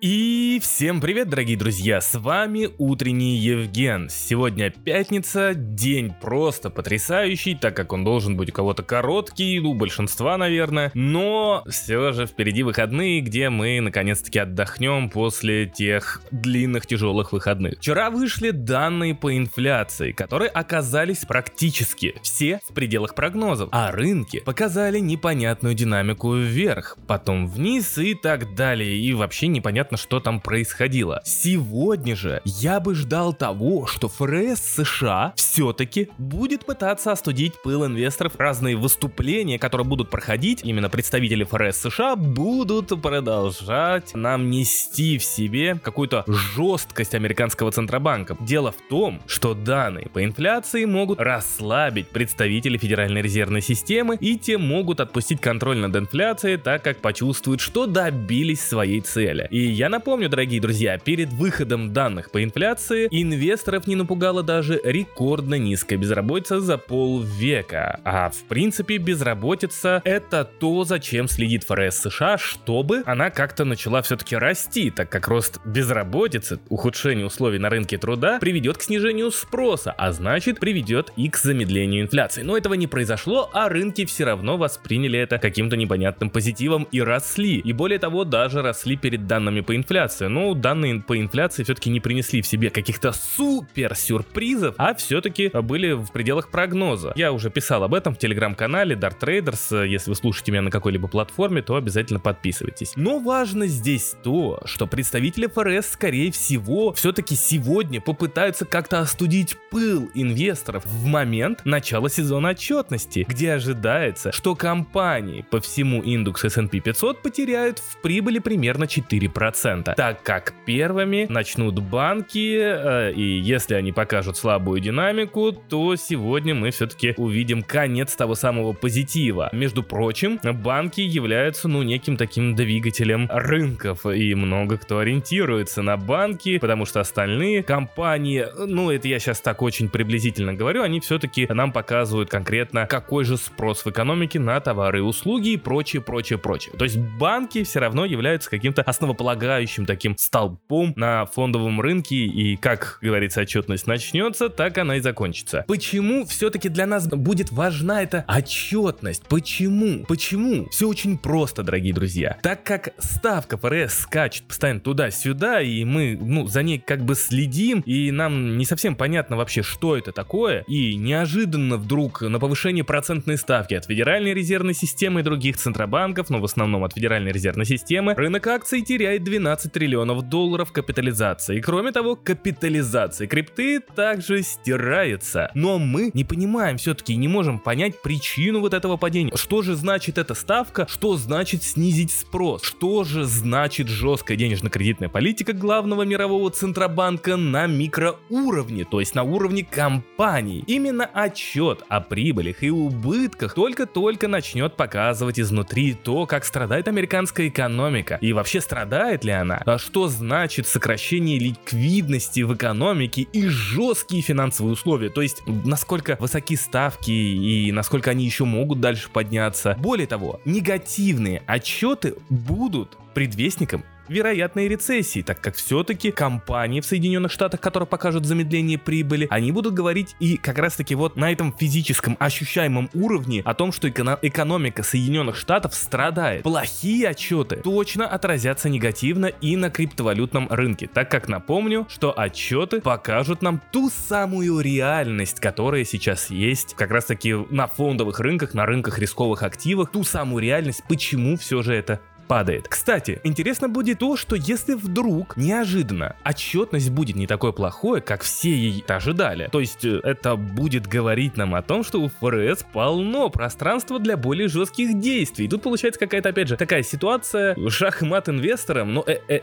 E Всем привет, дорогие друзья, с вами Утренний Евген. Сегодня пятница, день просто потрясающий, так как он должен быть у кого-то короткий, у большинства, наверное, но все же впереди выходные, где мы наконец-таки отдохнем после тех длинных тяжелых выходных. Вчера вышли данные по инфляции, которые оказались практически все в пределах прогнозов, а рынки показали непонятную динамику вверх, потом вниз и так далее, и вообще непонятно, что там происходило. Сегодня же я бы ждал того, что ФРС США все-таки будет пытаться остудить пыл инвесторов. Разные выступления, которые будут проходить, именно представители ФРС США будут продолжать нам нести в себе какую-то жесткость американского центробанка. Дело в том, что данные по инфляции могут расслабить представителей Федеральной резервной системы, и те могут отпустить контроль над инфляцией, так как почувствуют, что добились своей цели. И я напомню, дорогие друзья, перед выходом данных по инфляции инвесторов не напугала даже рекордно низкая безработица за полвека. А в принципе безработица это то, зачем следит ФРС США, чтобы она как-то начала все-таки расти, так как рост безработицы, ухудшение условий на рынке труда приведет к снижению спроса, а значит приведет и к замедлению инфляции. Но этого не произошло, а рынки все равно восприняли это каким-то непонятным позитивом и росли. И более того, даже росли перед данными по инфляции. Но данные по инфляции все-таки не принесли в себе каких-то супер сюрпризов, а все-таки были в пределах прогноза. Я уже писал об этом в телеграм-канале Dart Traders. Если вы слушаете меня на какой-либо платформе, то обязательно подписывайтесь. Но важно здесь то, что представители ФРС, скорее всего, все-таки сегодня попытаются как-то остудить пыл инвесторов в момент начала сезона отчетности, где ожидается, что компании по всему индексу S&P 500 потеряют в прибыли примерно 4% процента, так как первыми начнут банки, э, и если они покажут слабую динамику, то сегодня мы все-таки увидим конец того самого позитива. Между прочим, банки являются, ну, неким таким двигателем рынков, и много кто ориентируется на банки, потому что остальные компании, ну, это я сейчас так очень приблизительно говорю, они все-таки нам показывают конкретно, какой же спрос в экономике на товары и услуги и прочее, прочее, прочее. То есть банки все равно являются каким-то основополагающим шагающим таким столбом на фондовом рынке, и как говорится, отчетность начнется, так она и закончится. Почему все-таки для нас будет важна эта отчетность? Почему? Почему? Все очень просто, дорогие друзья. Так как ставка ФРС скачет постоянно туда-сюда, и мы, ну, за ней как бы следим, и нам не совсем понятно вообще, что это такое, и неожиданно вдруг на повышение процентной ставки от Федеральной резервной системы и других центробанков, но в основном от Федеральной резервной системы, рынок акций теряет 12 12 триллионов долларов капитализации. И кроме того, капитализация крипты также стирается. Но мы не понимаем все-таки и не можем понять причину вот этого падения. Что же значит эта ставка? Что значит снизить спрос? Что же значит жесткая денежно-кредитная политика главного мирового центробанка на микроуровне, то есть на уровне компаний? Именно отчет о прибылях и убытках только-только начнет показывать изнутри то, как страдает американская экономика. И вообще страдает ли она, что значит сокращение ликвидности в экономике и жесткие финансовые условия, то есть насколько высоки ставки и насколько они еще могут дальше подняться. Более того, негативные отчеты будут предвестником вероятной рецессии, так как все-таки компании в Соединенных Штатах, которые покажут замедление прибыли, они будут говорить и как раз таки вот на этом физическом ощущаемом уровне о том, что эко- экономика Соединенных Штатов страдает. Плохие отчеты точно отразятся негативно и на криптовалютном рынке, так как напомню, что отчеты покажут нам ту самую реальность, которая сейчас есть как раз таки на фондовых рынках, на рынках рисковых активов, ту самую реальность, почему все же это падает. Кстати, интересно будет то, что если вдруг неожиданно отчетность будет не такой плохой, как все ей ожидали, то есть э, это будет говорить нам о том, что у ФРС полно пространства для более жестких действий. Тут получается какая-то, опять же, такая ситуация, шах и мат инвесторам, но э, э,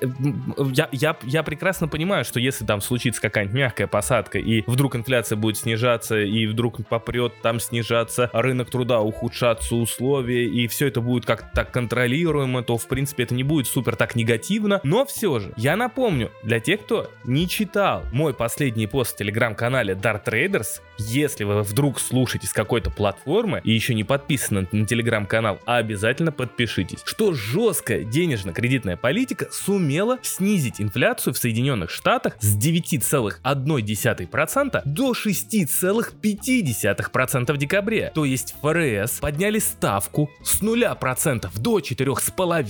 я, я, я прекрасно понимаю, что если там случится какая-нибудь мягкая посадка, и вдруг инфляция будет снижаться, и вдруг попрет там снижаться, рынок труда ухудшаться условия, и все это будет как-то так контролируемо, то в принципе это не будет супер так негативно, но все же, я напомню, для тех, кто не читал мой последний пост в телеграм-канале Dart Traders, если вы вдруг слушаете с какой-то платформы и еще не подписаны на телеграм-канал, обязательно подпишитесь, что жесткая денежно-кредитная политика сумела снизить инфляцию в Соединенных Штатах с 9,1% до 6,5% в декабре. То есть ФРС подняли ставку с 0% до 4,5%,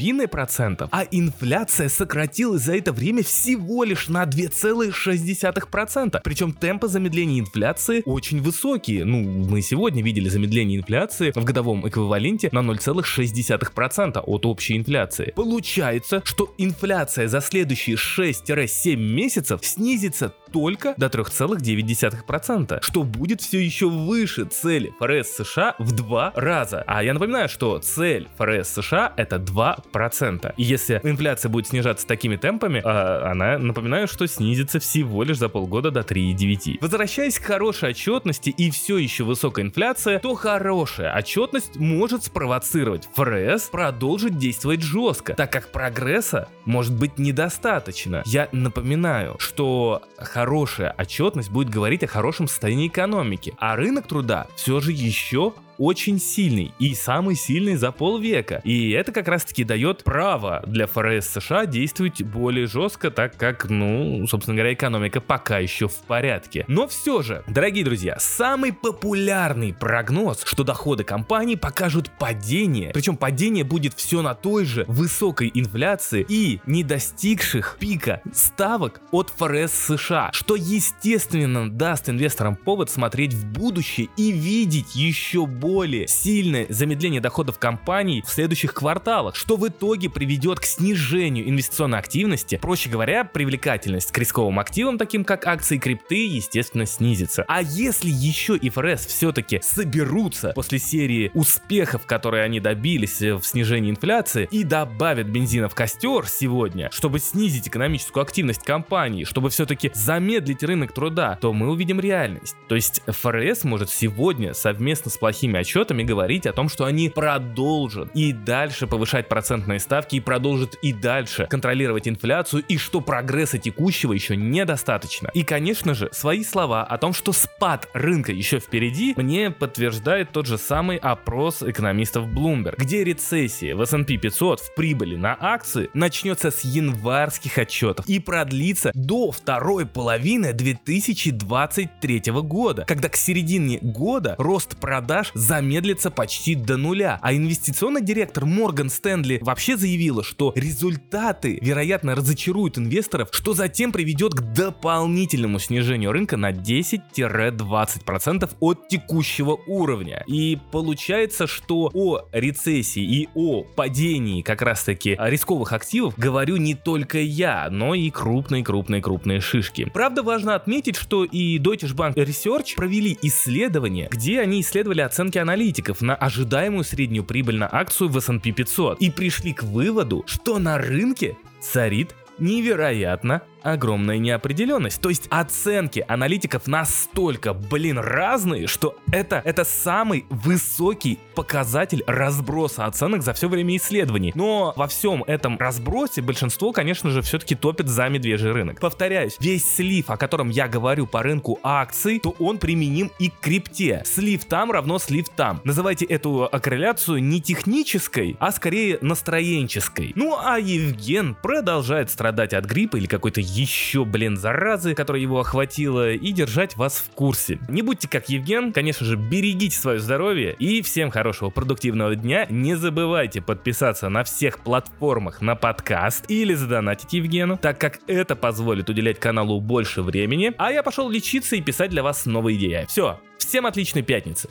а инфляция сократилась за это время всего лишь на 2,6%. Причем темпы замедления инфляции очень высокие. Ну, мы сегодня видели замедление инфляции в годовом эквиваленте на 0,6% от общей инфляции. Получается, что инфляция за следующие 6-7 месяцев снизится только до 3,9%, что будет все еще выше цели ФРС США в два раза. А я напоминаю, что цель ФРС США это 2%. И если инфляция будет снижаться такими темпами, а она, напоминаю, что снизится всего лишь за полгода до 3,9. Возвращаясь к хорошей отчетности и все еще высокая инфляция, то хорошая отчетность может спровоцировать ФРС продолжить действовать жестко, так как прогресса может быть недостаточно. Я напоминаю, что хорошая хорошая отчетность будет говорить о хорошем состоянии экономики, а рынок труда все же еще очень сильный и самый сильный за полвека. И это как раз таки дает право для ФРС США действовать более жестко, так как, ну, собственно говоря, экономика пока еще в порядке. Но все же, дорогие друзья, самый популярный прогноз, что доходы компаний покажут падение, причем падение будет все на той же высокой инфляции и не достигших пика ставок от ФРС США, что естественно даст инвесторам повод смотреть в будущее и видеть еще больше более сильное замедление доходов компаний в следующих кварталах, что в итоге приведет к снижению инвестиционной активности. Проще говоря, привлекательность к рисковым активам, таким как акции крипты, естественно, снизится. А если еще и ФРС все-таки соберутся после серии успехов, которые они добились в снижении инфляции, и добавят бензина в костер сегодня, чтобы снизить экономическую активность компании, чтобы все-таки замедлить рынок труда, то мы увидим реальность. То есть ФРС может сегодня совместно с плохими этими отчетами говорить о том, что они продолжат и дальше повышать процентные ставки и продолжат и дальше контролировать инфляцию и что прогресса текущего еще недостаточно. И, конечно же, свои слова о том, что спад рынка еще впереди, мне подтверждает тот же самый опрос экономистов Bloomberg, где рецессия в S&P 500 в прибыли на акции начнется с январских отчетов и продлится до второй половины 2023 года, когда к середине года рост продаж замедлится почти до нуля. А инвестиционный директор Морган Стэнли вообще заявила, что результаты, вероятно, разочаруют инвесторов, что затем приведет к дополнительному снижению рынка на 10-20% от текущего уровня. И получается, что о рецессии и о падении как раз-таки рисковых активов говорю не только я, но и крупные-крупные-крупные шишки. Правда, важно отметить, что и Deutsche Bank Research провели исследование, где они исследовали оценки оценки аналитиков на ожидаемую среднюю прибыль на акцию в S&P 500 и пришли к выводу, что на рынке царит невероятно огромная неопределенность. То есть оценки аналитиков настолько, блин, разные, что это, это самый высокий показатель разброса оценок за все время исследований. Но во всем этом разбросе большинство, конечно же, все-таки топит за медвежий рынок. Повторяюсь, весь слив, о котором я говорю по рынку акций, то он применим и к крипте. Слив там равно слив там. Называйте эту корреляцию не технической, а скорее настроенческой. Ну а Евген продолжает страдать от гриппа или какой-то еще, блин, заразы, которая его охватила, и держать вас в курсе. Не будьте как Евген, конечно же, берегите свое здоровье и всем хорошего продуктивного дня. Не забывайте подписаться на всех платформах на подкаст или задонатить Евгену, так как это позволит уделять каналу больше времени. А я пошел лечиться и писать для вас новые идеи. Все, всем отличной пятницы.